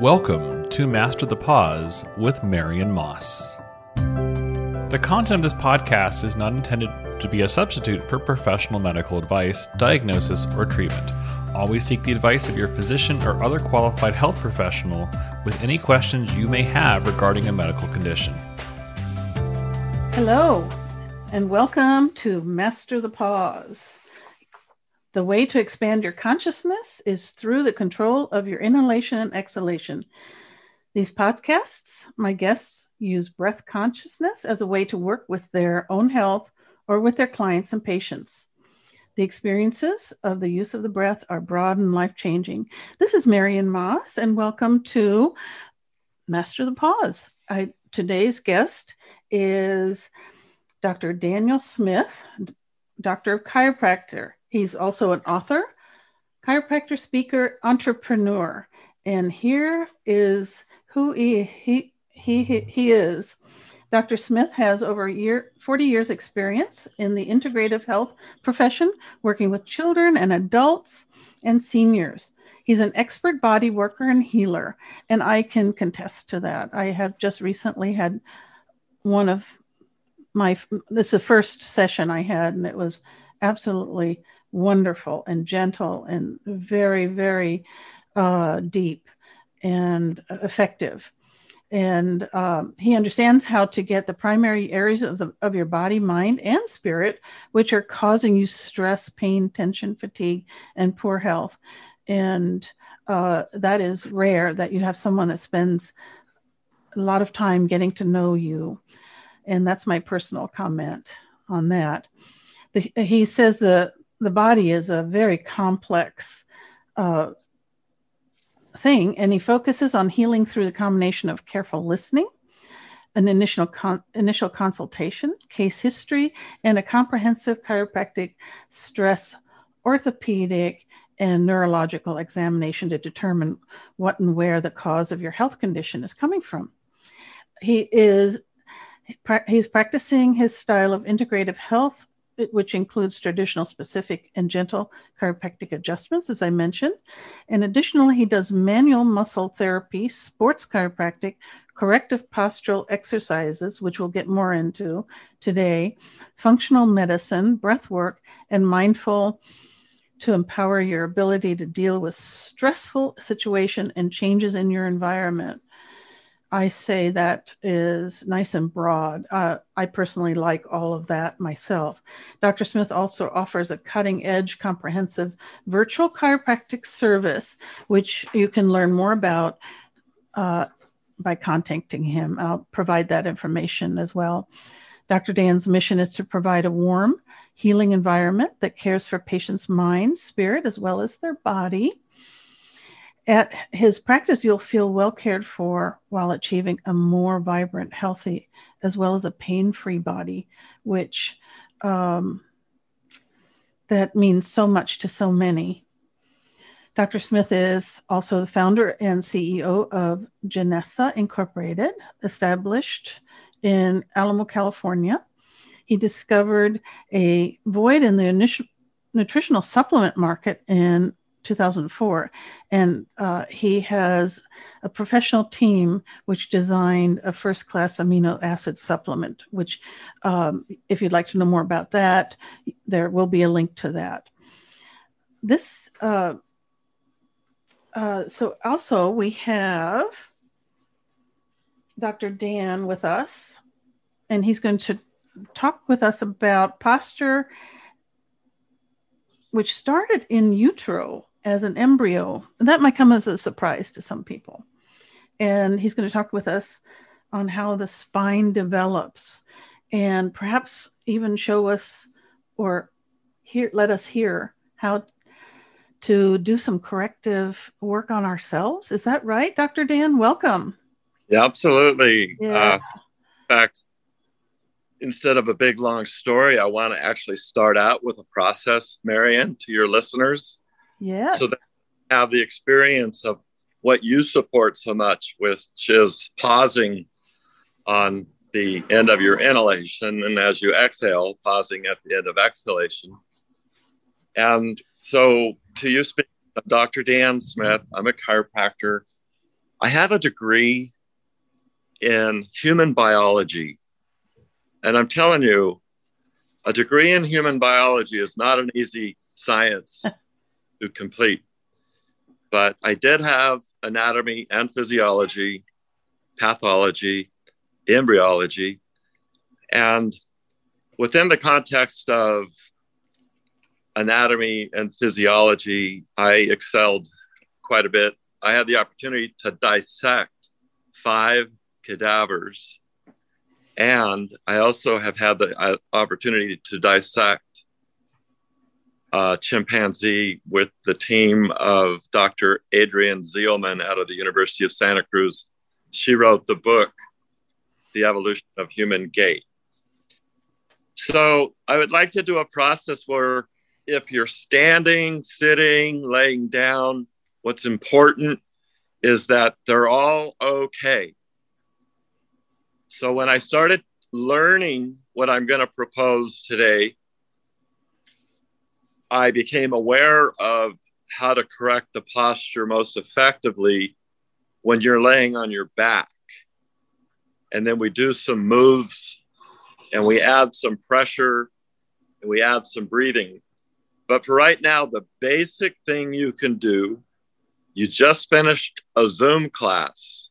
Welcome to Master the Pause with Marion Moss. The content of this podcast is not intended to be a substitute for professional medical advice, diagnosis, or treatment. Always seek the advice of your physician or other qualified health professional with any questions you may have regarding a medical condition. Hello, and welcome to Master the Pause. The way to expand your consciousness is through the control of your inhalation and exhalation. These podcasts, my guests use breath consciousness as a way to work with their own health or with their clients and patients. The experiences of the use of the breath are broad and life changing. This is Marion Moss, and welcome to Master the Pause. I, today's guest is Dr. Daniel Smith, Doctor of Chiropractor. He's also an author, chiropractor, speaker, entrepreneur. And here is who he, he, he, he is. Dr. Smith has over year, 40 years experience in the integrative health profession, working with children and adults and seniors. He's an expert body worker and healer, and I can contest to that. I have just recently had one of my this is the first session I had, and it was absolutely wonderful and gentle and very, very uh, deep and effective. And um, he understands how to get the primary areas of, the, of your body, mind, and spirit, which are causing you stress, pain, tension, fatigue, and poor health. And uh, that is rare that you have someone that spends a lot of time getting to know you. And that's my personal comment on that. The, he says the the body is a very complex uh, thing, and he focuses on healing through the combination of careful listening, an initial con- initial consultation, case history, and a comprehensive chiropractic stress orthopedic and neurological examination to determine what and where the cause of your health condition is coming from. He is he's practicing his style of integrative health which includes traditional specific and gentle chiropractic adjustments, as I mentioned. And additionally, he does manual muscle therapy, sports chiropractic, corrective postural exercises, which we'll get more into today, functional medicine, breath work, and mindful to empower your ability to deal with stressful situation and changes in your environment. I say that is nice and broad. Uh, I personally like all of that myself. Dr. Smith also offers a cutting edge, comprehensive virtual chiropractic service, which you can learn more about uh, by contacting him. I'll provide that information as well. Dr. Dan's mission is to provide a warm, healing environment that cares for patients' mind, spirit, as well as their body. At his practice, you'll feel well cared for while achieving a more vibrant, healthy, as well as a pain free body, which um, that means so much to so many. Dr. Smith is also the founder and CEO of Janessa Incorporated, established in Alamo, California. He discovered a void in the initial nutritional supplement market in 2004 and uh, he has a professional team which designed a first class amino acid supplement which um, if you'd like to know more about that there will be a link to that. This uh, uh, so also we have dr dan with us and he's going to talk with us about posture which started in utero as an embryo. And that might come as a surprise to some people. And he's going to talk with us on how the spine develops and perhaps even show us or hear, let us hear how to do some corrective work on ourselves. Is that right, Dr. Dan? Welcome. Yeah, absolutely. Yeah. Uh, in fact, instead of a big long story, I want to actually start out with a process, Marion, to your listeners. Yes. So have the experience of what you support so much, which is pausing on the end of your inhalation and as you exhale, pausing at the end of exhalation. And so, to you speak, Dr. Dan Smith, I'm a chiropractor. I have a degree in human biology. And I'm telling you, a degree in human biology is not an easy science to complete. But I did have anatomy and physiology, pathology, embryology. And within the context of anatomy and physiology, I excelled quite a bit. I had the opportunity to dissect five cadavers. And I also have had the uh, opportunity to dissect a chimpanzee with the team of Dr. Adrienne Zihlman out of the University of Santa Cruz. She wrote the book, The Evolution of Human Gait. So I would like to do a process where if you're standing, sitting, laying down, what's important is that they're all okay. So when I started learning what I'm going to propose today, I became aware of how to correct the posture most effectively when you're laying on your back. And then we do some moves and we add some pressure and we add some breathing. But for right now, the basic thing you can do you just finished a Zoom class.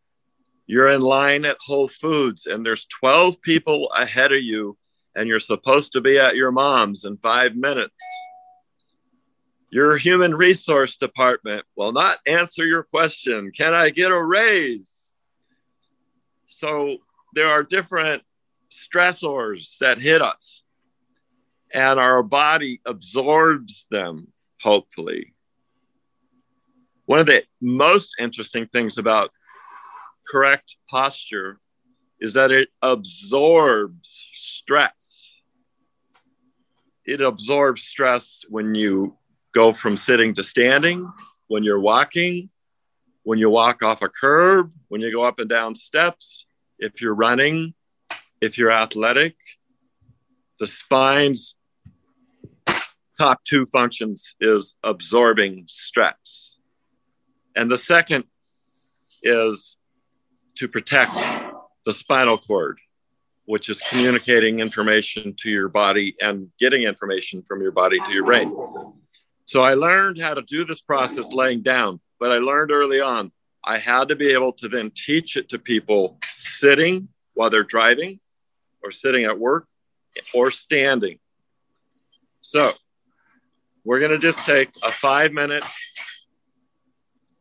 You're in line at Whole Foods and there's 12 people ahead of you, and you're supposed to be at your mom's in five minutes. Your human resource department will not answer your question Can I get a raise? So there are different stressors that hit us, and our body absorbs them, hopefully. One of the most interesting things about correct posture is that it absorbs stress. It absorbs stress when you go from sitting to standing, when you're walking, when you walk off a curb, when you go up and down steps, if you're running, if you're athletic. The spine's top two functions is absorbing stress. And the second is to protect the spinal cord, which is communicating information to your body and getting information from your body to your brain. So I learned how to do this process laying down, but I learned early on I had to be able to then teach it to people sitting while they're driving or sitting at work or standing. So we're going to just take a five minute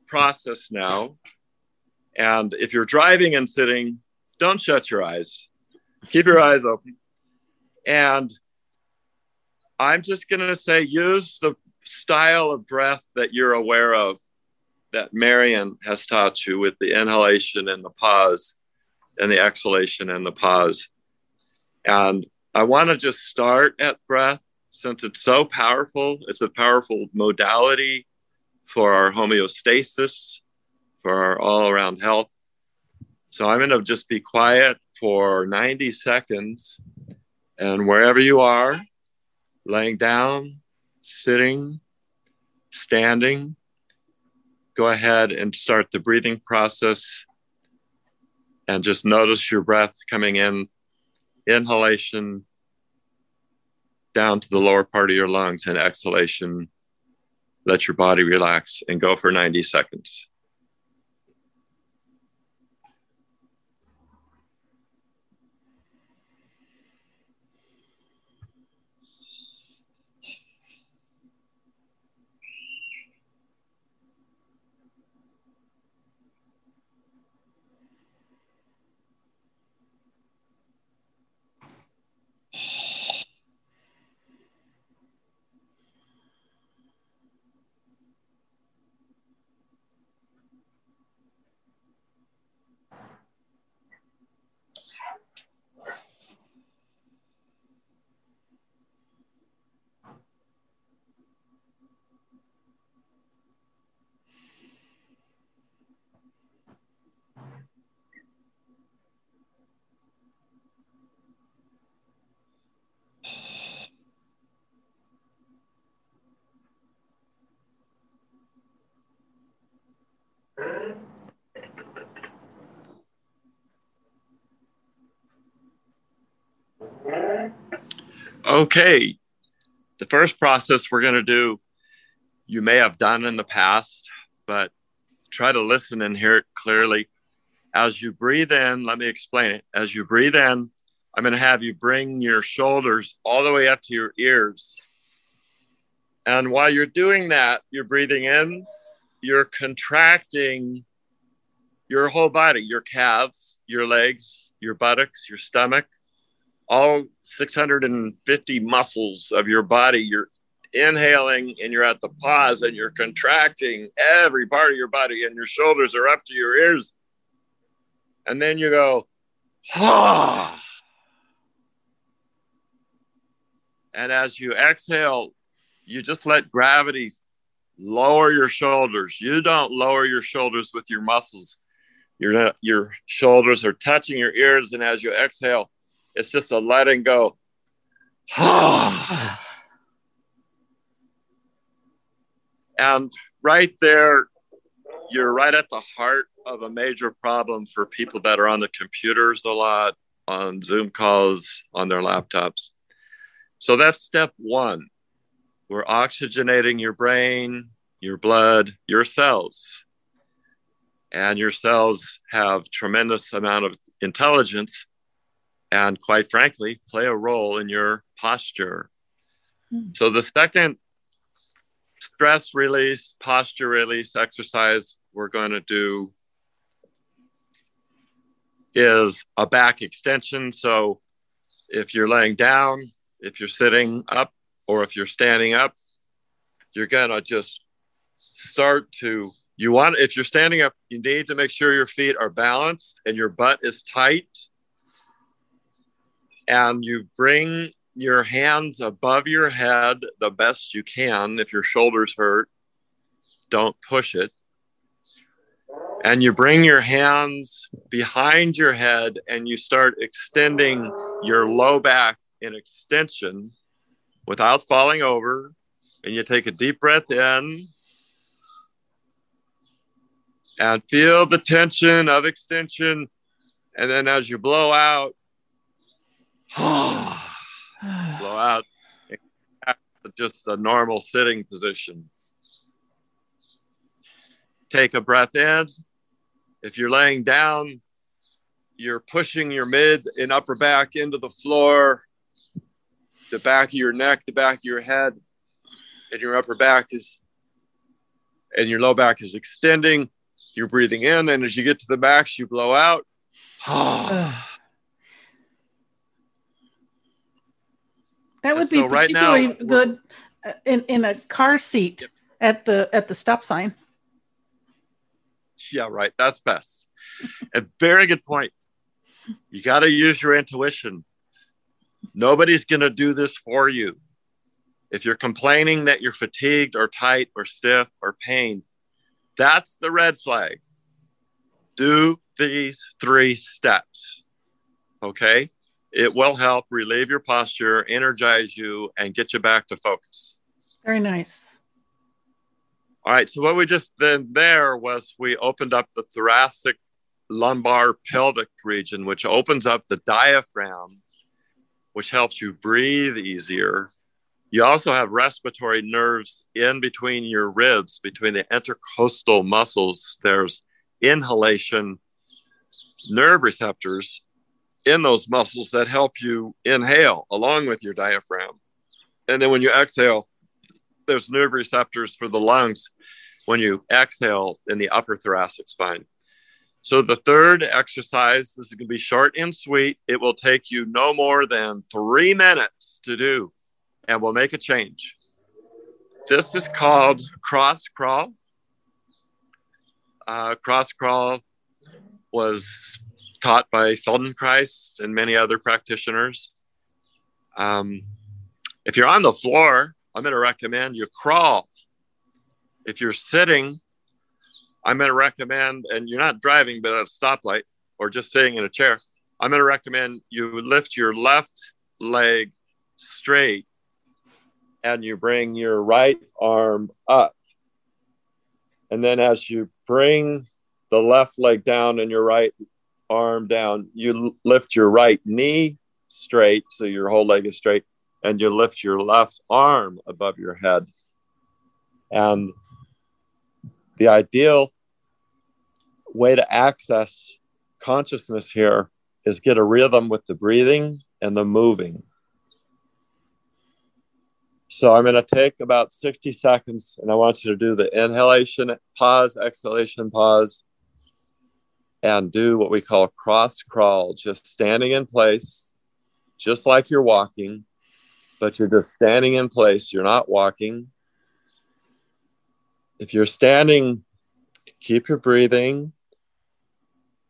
process now. And if you're driving and sitting, don't shut your eyes. Keep your eyes open. And I'm just going to say use the style of breath that you're aware of that Marion has taught you with the inhalation and the pause and the exhalation and the pause. And I want to just start at breath since it's so powerful. It's a powerful modality for our homeostasis, for our all around health. So I'm going to just be quiet for 90 seconds. And wherever you are, laying down, sitting, standing, go ahead and start the breathing process. And just notice your breath coming in, inhalation down to the lower part of your lungs, and exhalation let your body relax and go for 90 seconds. Okay. The first process we're going to do, you may have done in the past, but try to listen and hear it clearly. As you breathe in, let me explain it. As you breathe in, I'm going to have you bring your shoulders all the way up to your ears. And while you're doing that, you're breathing in, you're contracting your whole body, your calves, your legs, your buttocks, your stomach, all 650 muscles of your body. You're inhaling and you're at the pause and you're contracting every part of your body, and your shoulders are up to your ears. And then you go, ah. And as you exhale, you just let gravity lower your shoulders. You don't lower your shoulders with your muscles. Your, your shoulders are touching your ears. And as you exhale, it's just a letting go. and right there, you're right at the heart of a major problem for people that are on the computers a lot, on Zoom calls, on their laptops. So that's step one. We're oxygenating your brain, your blood, your cells. And your cells have tremendous amount of intelligence and quite frankly play a role in your posture. Mm. So the second stress release, posture release exercise we're going to do is a back extension. So if you're laying down, if you're sitting up or if you're standing up, you're going to just start to you want if you're standing up you need to make sure your feet are balanced and your butt is tight and you bring your hands above your head the best you can if your shoulders hurt don't push it and you bring your hands behind your head and you start extending your low back in extension without falling over. And you take a deep breath in and feel the tension of extension. And then as you blow out, blow out just a normal sitting position. Take a breath in. If you're laying down, you're pushing your mid and upper back into the floor the back of your neck, the back of your head, and your upper back is, and your low back is extending. You're breathing in, and as you get to the backs, you blow out. That would be so particularly right now, good uh, in, in a car seat at the at the stop sign. Yeah, right. That's best. a very good point. You got to use your intuition. Nobody's going to do this for you. If you're complaining that you're fatigued or tight or stiff or pain, that's the red flag. Do these three steps. Okay. It will help relieve your posture, energize you, and get you back to focus. Very nice. All right. So, what we just did there was we opened up the thoracic lumbar pelvic region, which opens up the diaphragm which helps you breathe easier. You also have respiratory nerves in between your ribs, between the intercostal muscles. There's inhalation nerve receptors in those muscles that help you inhale along with your diaphragm. And then when you exhale, there's nerve receptors for the lungs when you exhale in the upper thoracic spine. So the third exercise, this is going to be short and sweet. It will take you no more than three minutes to do, and we'll make a change. This is called cross crawl. Uh, cross crawl was taught by Feldenkrais and many other practitioners. Um, if you're on the floor, I'm going to recommend you crawl. If you're sitting, I'm going to recommend, and you're not driving, but at a stoplight or just sitting in a chair, I'm going to recommend you lift your left leg straight and you bring your right arm up. And then as you bring the left leg down and your right arm down, you lift your right knee straight so your whole leg is straight. and you lift your left arm above your head. And the ideal way to access consciousness here is get a rhythm with the breathing and the moving. So I'm going to take about 60 seconds and I want you to do the inhalation, pause, exhalation, pause, and do what we call cross crawl, just standing in place, just like you're walking, but you're just standing in place. You're not walking. If you're standing, keep your breathing,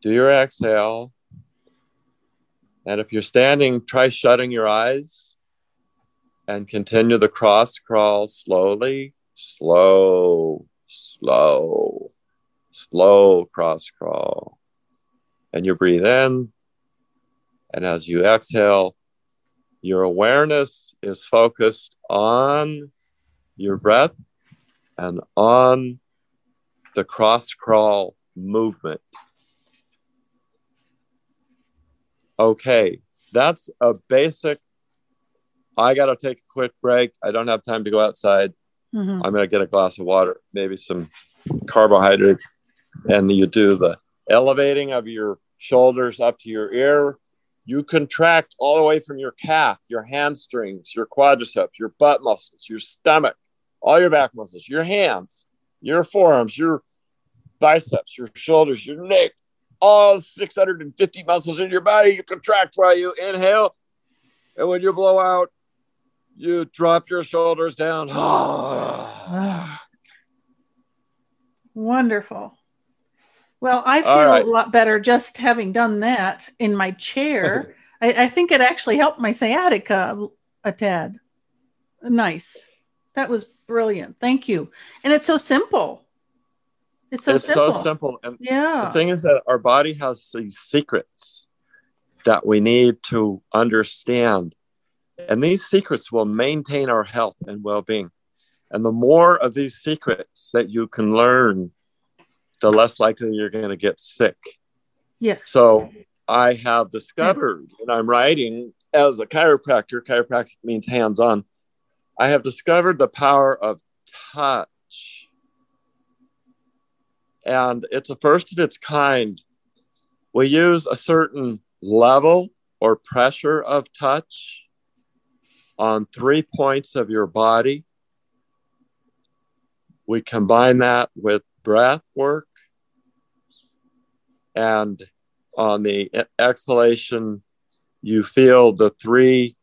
do your exhale. And if you're standing, try shutting your eyes and continue the cross crawl slowly, slow, slow, slow cross crawl. And you breathe in. And as you exhale, your awareness is focused on your breath and on the cross crawl movement. Okay, that's a basic. I got to take a quick break. I don't have time to go outside. Mm-hmm. I'm going to get a glass of water, maybe some carbohydrates, and you do the elevating of your shoulders up to your ear. You contract all the way from your calf, your hamstrings, your quadriceps, your butt muscles, your stomach, all your back muscles, your hands, your forearms, your biceps, your shoulders, your neck, all 650 muscles in your body. You contract while you inhale. And when you blow out, you drop your shoulders down. Wonderful. Well, I feel right. a lot better just having done that in my chair. I, I, think it actually helped my sciatica a tad. Nice. That was brilliant. Thank you. And it's so simple. It's so it's simple. so simple. And yeah. the thing is that our body has these secrets that we need to understand. And these secrets will maintain our health and well being. And the more of these secrets that you can learn, the less likely you're going to get sick. Yes. So I have discovered, and I'm writing as a chiropractor, chiropractic means hands on. I have discovered the power of touch. And it's a first of its kind. We use a certain level or pressure of touch on three points of your body. We combine that with breath work and on the exhalation, you feel the three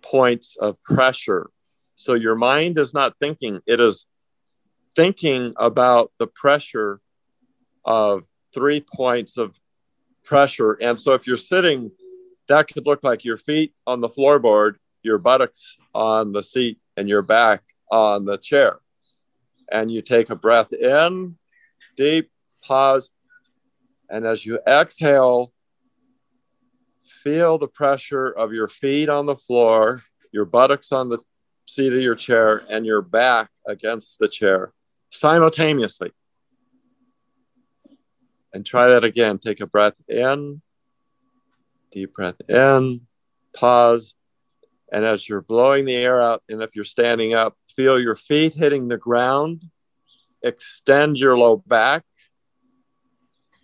points of pressure. So your mind is not thinking, it is thinking about the pressure of three points of pressure. And so if you're sitting, that could look like your feet on the floorboard, your buttocks on the seat, and your back on the chair. And you take a breath in, deep, pause, and as you exhale, feel the pressure of your feet on the floor, your buttocks on the seat of your chair, and your back against the chair simultaneously. And try that again. Take a breath in, deep breath in, pause. And as you're blowing the air out, and if you're standing up, feel your feet hitting the ground, extend your low back,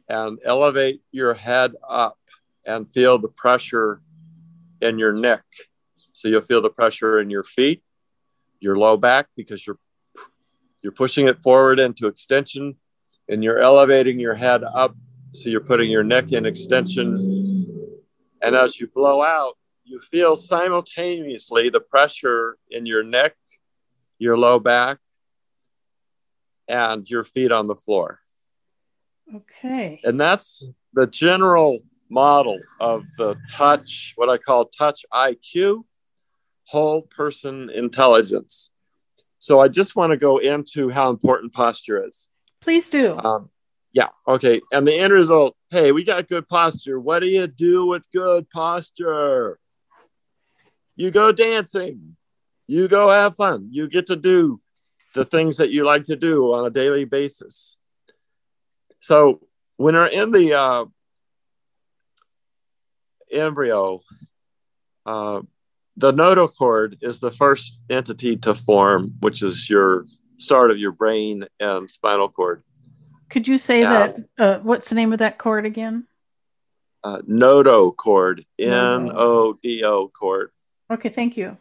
and elevate your head up and feel the pressure in your neck. So you'll feel the pressure in your feet, your low back, because you're you're pushing it forward into extension, and you're elevating your head up. So you're putting your neck in extension. And as you blow out, you feel simultaneously the pressure in your neck, your low back, and your feet on the floor. Okay. And that's the general model of the touch, what I call touch IQ, whole person intelligence. So I just want to go into how important posture is. Please do. Um, yeah. Okay. And the end result hey, we got good posture. What do you do with good posture? You go dancing, you go have fun, you get to do the things that you like to do on a daily basis. So when we're in the uh, embryo, uh, the notochord is the first entity to form, which is your start of your brain and spinal cord. Could you say that? Uh, what's the name of that cord again? Uh, notochord, N O D O cord. Okay, thank you.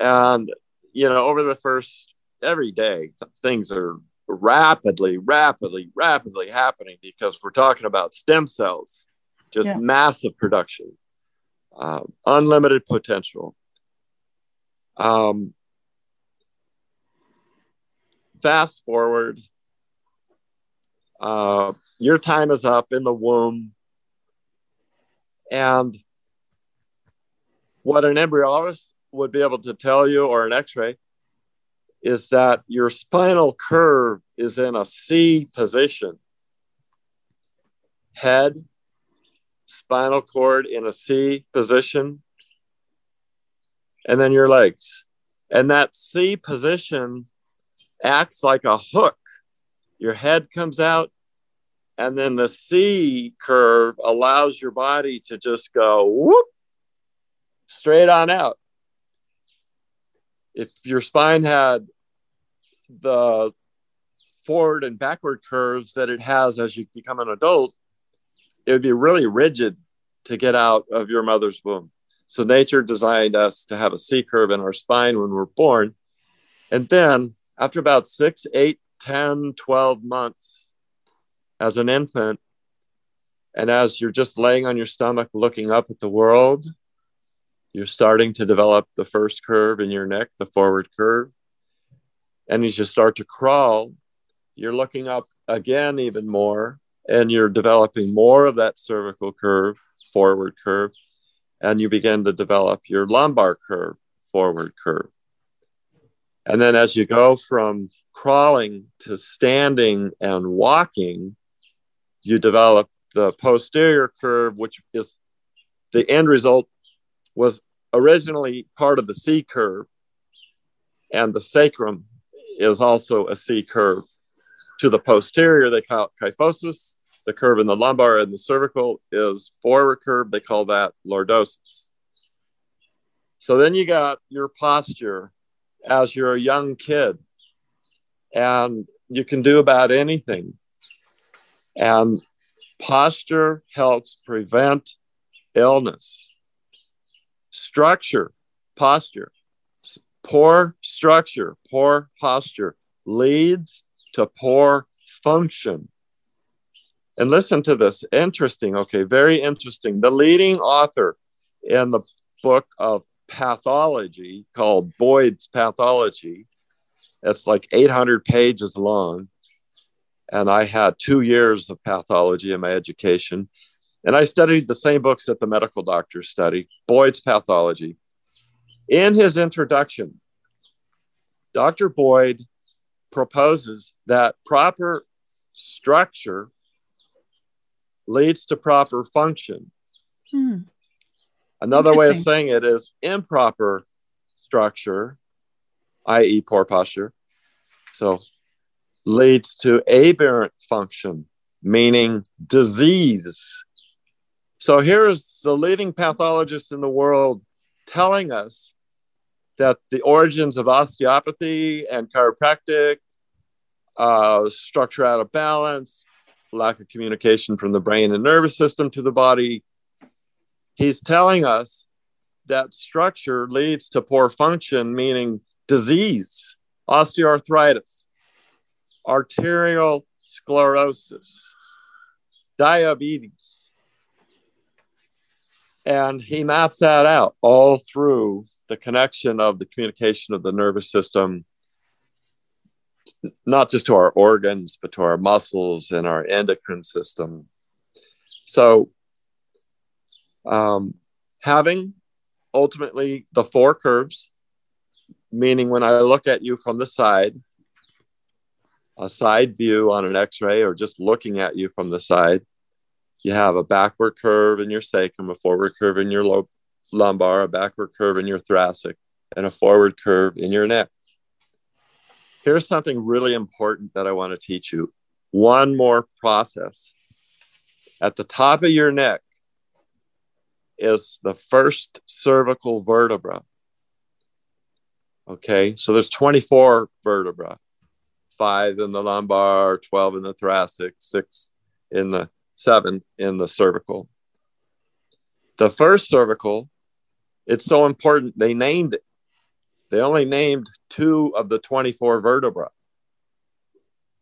And, you know, over the first, every day, things are rapidly, rapidly, rapidly happening because we're talking about stem cells, just yeah. massive production, uh, unlimited potential. Um, fast forward, uh, your time is up in the womb. And what an embryologist would be able to tell you, or an x ray, is that your spinal curve is in a C position. Head, spinal cord in a C position, and then your legs. And that C position acts like a hook. Your head comes out, and then the C curve allows your body to just go whoop straight on out. If your spine had the forward and backward curves that it has as you become an adult, it would be really rigid to get out of your mother's womb. So nature designed us to have a C curve in our spine when we're born. And then after about six, eight, 10, 12 months as an infant, and as you're just laying on your stomach looking up at the world, you're starting to develop the first curve in your neck, the forward curve. And as you start to crawl, you're looking up again even more, and you're developing more of that cervical curve, forward curve, and you begin to develop your lumbar curve, forward curve. And then as you go from crawling to standing and walking, you develop the posterior curve, which is the end result was originally part of the C curve, and the sacrum is also a C curve. To the posterior, they call it kyphosis. The curve in the lumbar and the cervical is forward curve. They call that lordosis. So then you got your posture as you're a young kid, and you can do about anything. And posture helps prevent illness. Structure, posture, poor structure, poor posture leads to poor function. And listen to this interesting, okay, very interesting. The leading author in the book of pathology called Boyd's Pathology, it's like 800 pages long. And I had two years of pathology in my education. And I studied the same books that the medical doctors study Boyd's Pathology. In his introduction, Dr. Boyd proposes that proper structure leads to proper function. Hmm. Another way of saying it is improper structure, i.e., poor posture. So leads to aberrant function, meaning disease. So here's the leading pathologist in the world telling us that the origins of osteopathy and chiropractic, uh, structure out of balance, lack of communication from the brain and nervous system to the body, he's telling us that structure leads to poor function, meaning disease, osteoarthritis, arterial sclerosis, diabetes. And he maps that out all through the connection of the communication of the nervous system, not just to our organs, but to our muscles and our endocrine system. So, um, having ultimately the four curves, meaning when I look at you from the side, a side view on an x ray or just looking at you from the side, you have a backward curve in your sacrum, a forward curve in your low lumbar, a backward curve in your thoracic, and a forward curve in your neck. Here's something really important that I want to teach you. One more process. At the top of your neck, is the first cervical vertebra. Okay, so there's 24 vertebra, five in the lumbar, 12 in the thoracic, six in the seven in the cervical. The first cervical, it's so important, they named it. They only named two of the 24 vertebra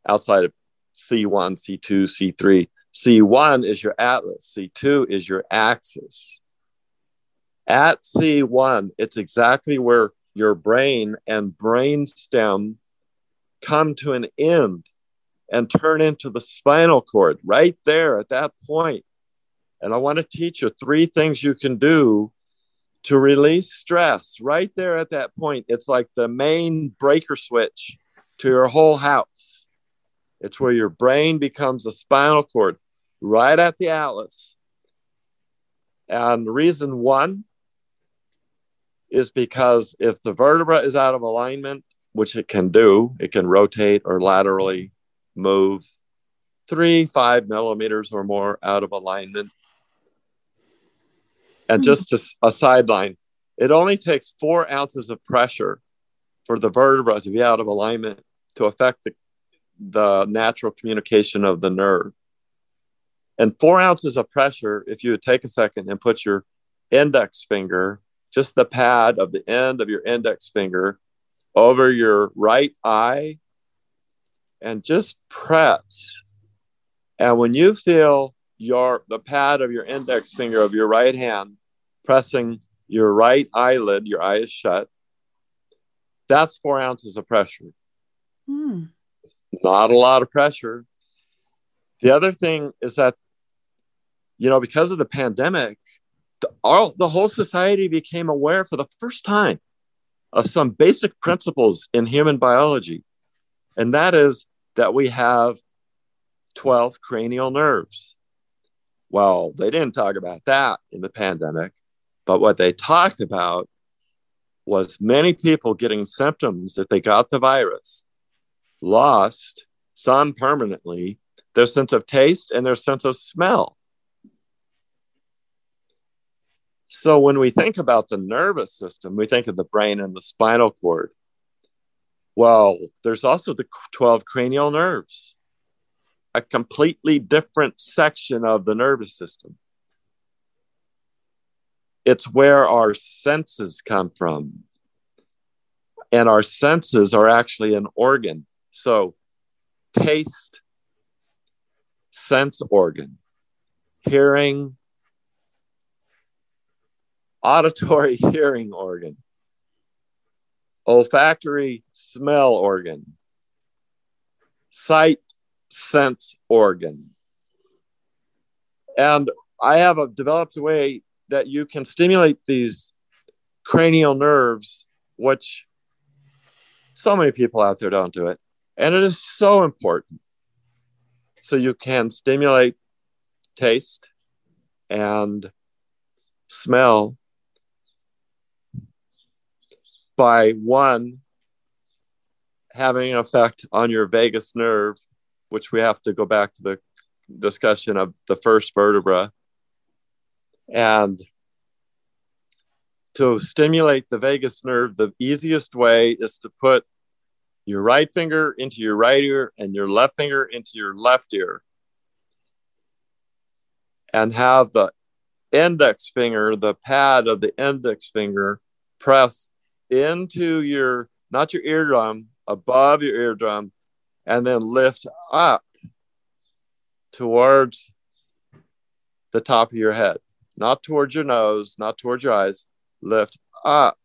outside of C1, C2, C3. C1 is your atlas, C2 is your axis. At C1, it's exactly where your brain and brain stem come to an end and turn into the spinal cord right there at that point. And I want to teach you three things you can do to release stress right there at that point. It's like the main breaker switch to your whole house. It's where your brain becomes a spinal cord right at the atlas. And reason one is because if the vertebra is out of alignment, which it can do, it can rotate or laterally move three, five millimeters or more out of alignment. And hmm. just a, a sideline, it only takes four ounces of pressure for the vertebra to be out of alignment to affect the, the natural communication of the nerve. And four ounces of pressure, if you would take a second and put your index finger just the pad of the end of your index finger over your right eye and just press. And when you feel your the pad of your index finger of your right hand pressing your right eyelid, your eye is shut, that's four ounces of pressure. Hmm. Not a lot of pressure. The other thing is that, you know, because of the pandemic, the, all, the whole society became aware for the first time of some basic principles in human biology. And that is that we have 12 cranial nerves. Well, they didn't talk about that in the pandemic, but what they talked about was many people getting symptoms that they got the virus, lost, some permanently, their sense of taste and their sense of smell. So when we think about the nervous system, we think of the brain and the spinal cord. Well, there's also the 12 cranial nerves, a completely different section of the nervous system. It's where our senses come from. And our senses are actually an organ. So, taste, sense organ, hearing, auditory hearing organ, olfactory smell organ, sight sense organ. And I have a developed a way that you can stimulate these cranial nerves, which so many people out there don't do it. And it is so important. So you can stimulate taste and smell by one having an effect on your vagus nerve, which we have to go back to the discussion of the first vertebra. And to stimulate the vagus nerve, the easiest way is to put your right finger into your right ear and your left finger into your left ear. And have the index finger, the pad of the index finger, press into your, not your eardrum, above your eardrum, and then lift up towards the top of your head, not towards your nose, not towards your eyes. Lift up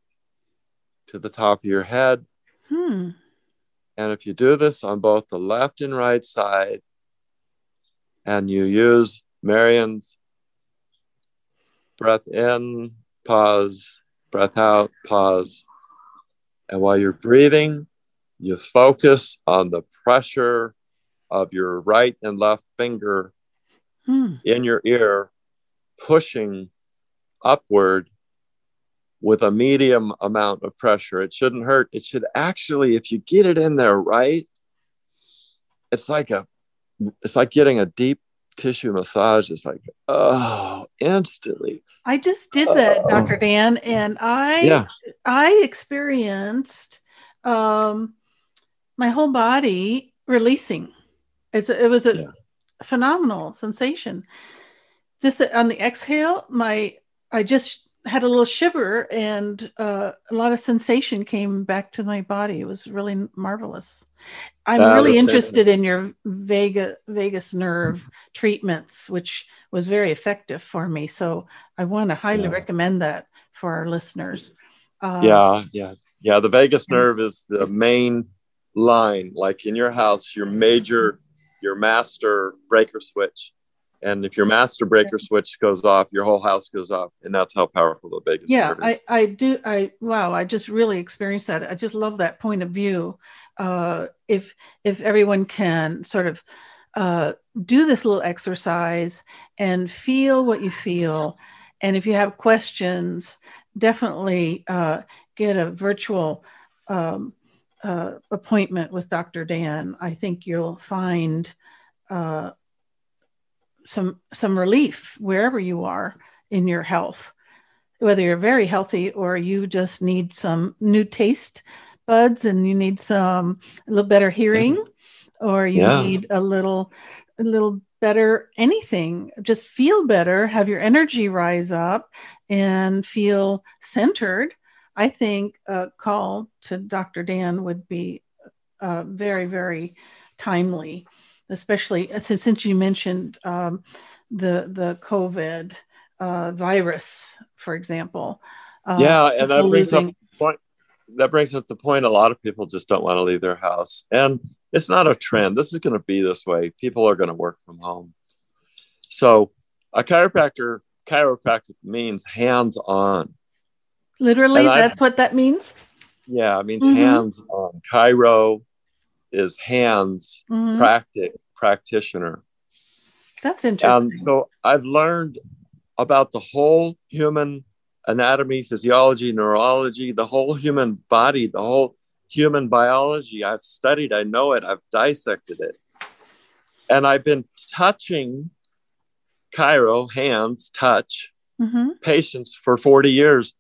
to the top of your head. Hmm. And if you do this on both the left and right side, and you use Marion's breath in, pause, breath out, pause, and while you're breathing, you focus on the pressure of your right and left finger hmm. in your ear, pushing upward with a medium amount of pressure. It shouldn't hurt. It should actually, if you get it in there right, it's like a it's like getting a deep tissue massage is like, oh, instantly. I just did that, Dr. Dan, and I yeah. I experienced um, my whole body releasing. It's a, it was a yeah. phenomenal sensation. Just that on the exhale, my I just had a little shiver and uh, a lot of sensation came back to my body. It was really marvelous. I'm that really interested in your vagus vagus nerve treatments, which was very effective for me. So I want to highly yeah. recommend that for our listeners. Uh, yeah, yeah, yeah. The vagus nerve is the main line, like in your house, your major, your master breaker switch. And if your master breaker switch goes off your whole house goes off. And that's how powerful the vagus yeah I, I do i wow i just really experienced that. I just love that point of view. Uh, if if everyone can sort of uh, do this little exercise and feel what you feel. And if you have questions definitely uh, get a virtual um, uh, appointment with dr dan i think you'll find uh, some some relief wherever you are in your health whether you're very healthy or you just need some new taste buds and you need some a little better hearing mm-hmm. or you yeah. need a little a little better anything just feel better have your energy rise up and feel centered i think a call to dr dan would be uh, very very timely especially uh, since, since you mentioned um, the the COVID uh, virus, for example. Uh, yeah, and that brings losing... up the point. That brings up the point. A lot of people just don't want to leave their house, and it's not a trend. This is going to be this way. People are going to work from home. So, a chiropractor chiropractic means hands on. Literally, that's what that means. Yeah, it means mm-hmm. hands on. Chiro is hands mm-hmm. practic practitioner. That's interesting. And so I've learned about the whole human anatomy, physiology, neurology, the whole human body, the whole human biology. I've studied, I know it, I've dissected it. And I've been touching Chiro, hands, touch, mm-hmm. patients for 40 years.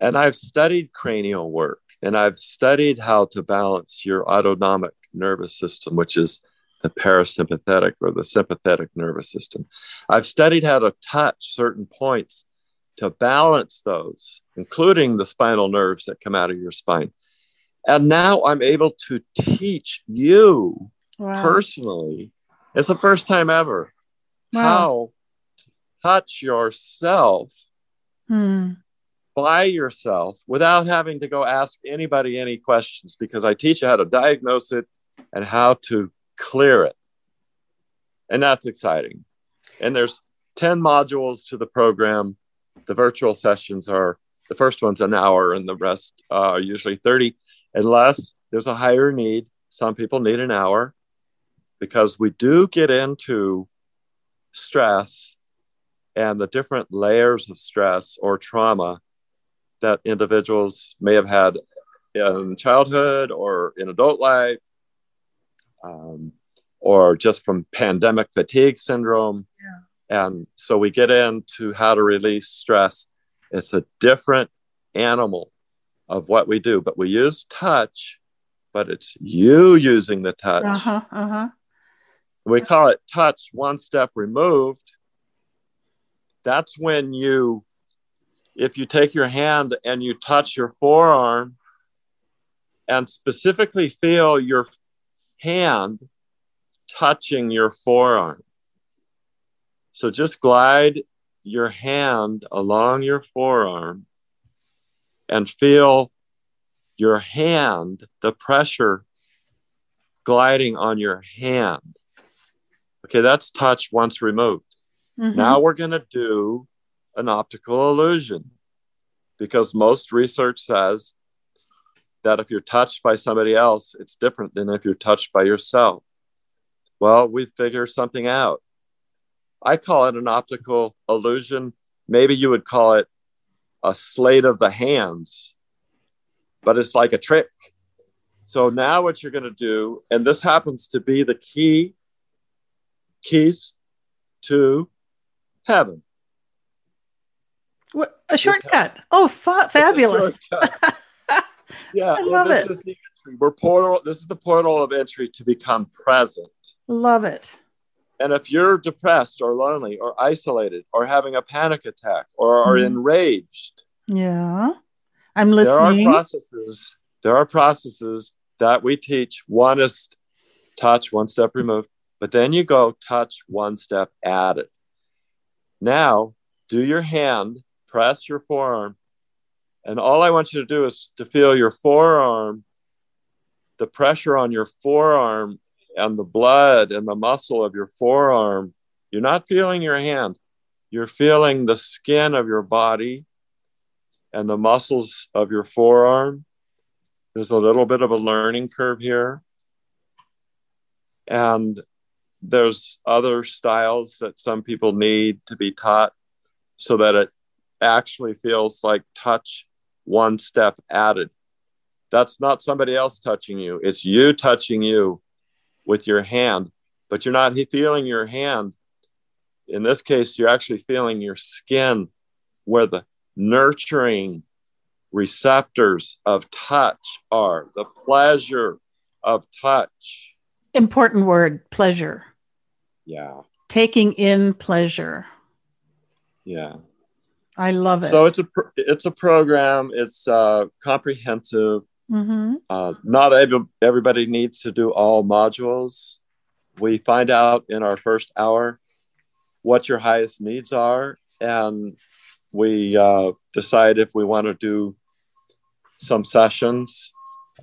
And I've studied cranial work and I've studied how to balance your autonomic nervous system, which is the parasympathetic or the sympathetic nervous system. I've studied how to touch certain points to balance those, including the spinal nerves that come out of your spine. And now I'm able to teach you wow. personally, it's the first time ever, wow. how to touch yourself hmm by yourself without having to go ask anybody any questions because I teach you how to diagnose it and how to clear it. And that's exciting. And there's 10 modules to the program. The virtual sessions are the first one's an hour and the rest uh, are usually 30 unless there's a higher need. Some people need an hour because we do get into stress and the different layers of stress or trauma that individuals may have had in childhood or in adult life, um, or just from pandemic fatigue syndrome. Yeah. And so we get into how to release stress. It's a different animal of what we do, but we use touch, but it's you using the touch. Uh-huh, uh-huh. We call it touch one step removed. That's when you if you take your hand and you touch your forearm and specifically feel your hand touching your forearm. So just glide your hand along your forearm and feel your hand, the pressure gliding on your hand. Okay, that's touch once removed. Mm-hmm. Now we're going to do an optical illusion because most research says that if you're touched by somebody else, it's different than if you're touched by yourself. Well, we figure something out. I call it an optical illusion. Maybe you would call it a sleight of the hands, but it's like a trick. So now what you're going to do, and this happens to be the key keys to heaven. A shortcut. Oh, fa- fabulous. Shortcut. yeah, I love this it. is the entry. We're portal. This is the portal of entry to become present. Love it. And if you're depressed or lonely or isolated or having a panic attack or are Mhm. enraged, Yeah. I'm listening. there are processes. There are processes that we teach. One is touch, one step removed, but then you go touch, one step added. Now, do your hand, press your forearm, and all I want you to do is to feel your forearm, the pressure on your forearm and the blood and the muscle of your forearm. You're not feeling your hand, you're feeling the skin of your body and the muscles of your forearm. There's a little bit of a learning curve here. And there's other styles that some people need to be taught so that it actually feels like touch one step added. That's not somebody else touching you, it's you touching you with your hand, but you're not feeling your hand. In this case, you're actually feeling your skin where the nurturing receptors of touch are, the pleasure of touch. Important word pleasure. Yeah, Taking in pleasure. yeah. I love it. So it's a pr- it's a program. It's uh, comprehensive. Mhm. Uh, not every, everybody needs to do all modules. We find out in our first hour what your highest needs are, and we uh, decide if we want to do some sessions.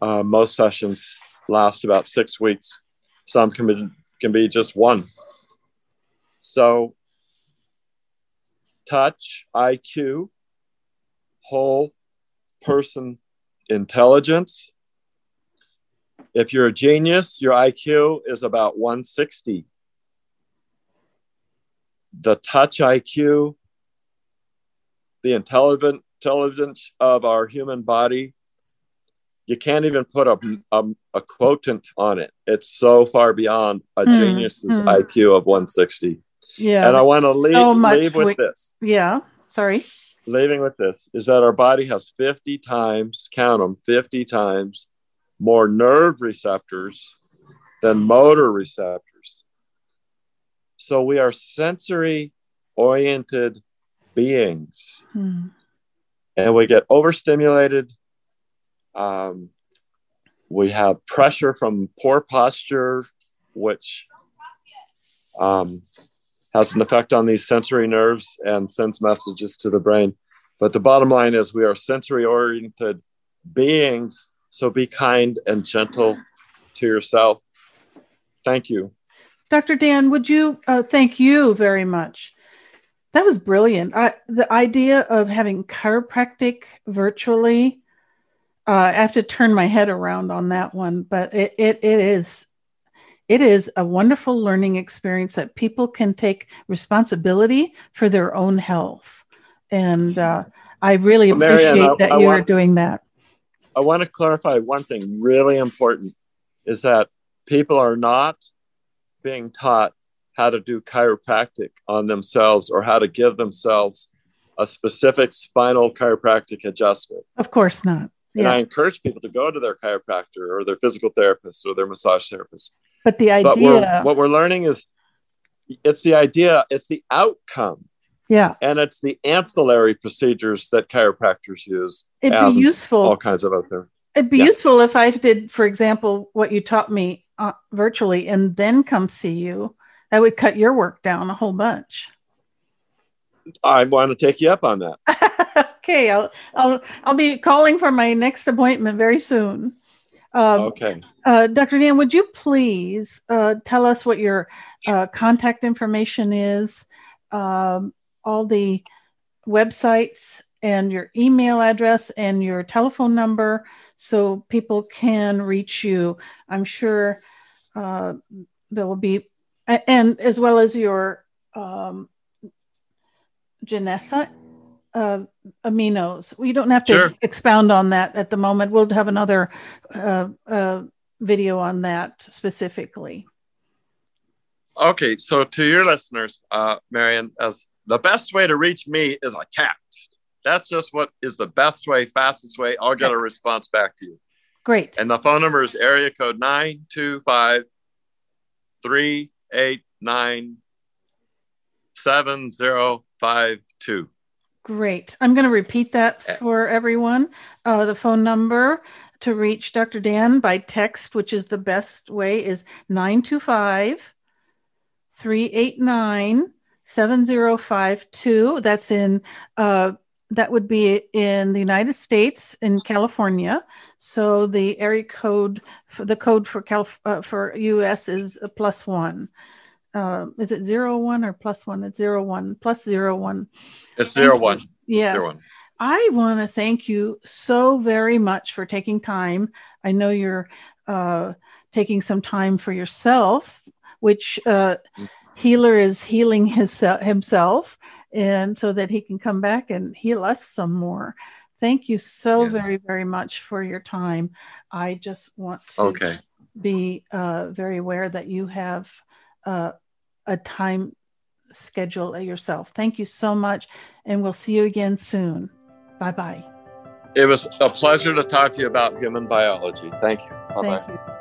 Uh, most sessions last about six weeks. Some can be, can be just one. So, touch, IQ, whole person intelligence. If you're a genius, your IQ is about 160. The touch IQ, the intelligent intelligence of our human body, you can't even put a, a, a quotient on it. It's so far beyond a Hmm, genius's hmm. IQ of 160. Yeah. And I want to leave, so leave with we- this yeah. Sorry. leaving with this is that our body has 50 times, count them, 50 times more nerve receptors than motor receptors. So we are sensory oriented beings Hmm. and we get overstimulated. Um, we have pressure from poor posture, which um, has an effect on these sensory nerves and sends messages to the brain. But the bottom line is we are sensory oriented beings. So be kind and gentle to yourself. Thank you. Dr. Dan, would you uh, thank you very much? That was brilliant. I, the idea of having chiropractic virtually, uh, I have to turn my head around on that one, but it, it, it is it is a wonderful learning experience that people can take responsibility for their own health, and uh, I really Well, Marianne, appreciate I- that I you are doing that. I want to clarify one thing really important is that people are not being taught how to do chiropractic on themselves or how to give themselves a specific spinal chiropractic adjustment. Of course not. And I encourage people to go to their chiropractor or their physical therapist or their massage therapist. But the But we're, idea, what we're learning is it's the idea, it's the outcome, yeah, and it's the ancillary procedures that chiropractors use. it'd be useful. All kinds of other. It'd be Yeah. useful if I did, for example, what you taught me uh, virtually and then come see you. That would cut your work down a whole bunch. I want to take you up on that. okay, I'll, I'll I'll be calling for my next appointment very soon. Um, Okay. uh, Dr. Dan, would you please uh, tell us what your uh, contact information is, um, all the websites, and your email address and your telephone number so people can reach you? I'm sure uh, there will be, and as well as your um, Janessa uh, aminos. We don't have to Sure. expound on that at the moment. We'll have another uh, uh, video on that specifically. Okay, so to your listeners, uh, Marion, as the best way to reach me is a text. That's just what is the best way, fastest way. I'll get a response back to you. Great. And the phone number is area code 925 389 7052. Great. I'm going to repeat that for everyone. Uh, the phone number to reach Dr. Dan by text, which is the best way, is 925 389 7052. That's in, uh, that would be in the United States, in California. So the area code, for the code for Calif- uh, for US is a plus one. Uh, is it zero one or plus one? It's zero one plus zero one. It's zero one. Yes. Zero one. I want to thank you so very much for taking time. I know you're uh, taking some time for yourself, which uh, healer is healing his, himself, and so that he can come back and heal us some more. Thank you so Yeah. very, very much for your time. I just want to Okay. be uh, very aware that you have uh, a time schedule yourself. Thank you so much, and we'll see you again soon. Bye bye. It was a pleasure to talk to you about human biology. Thank you. Bye bye. Thank you.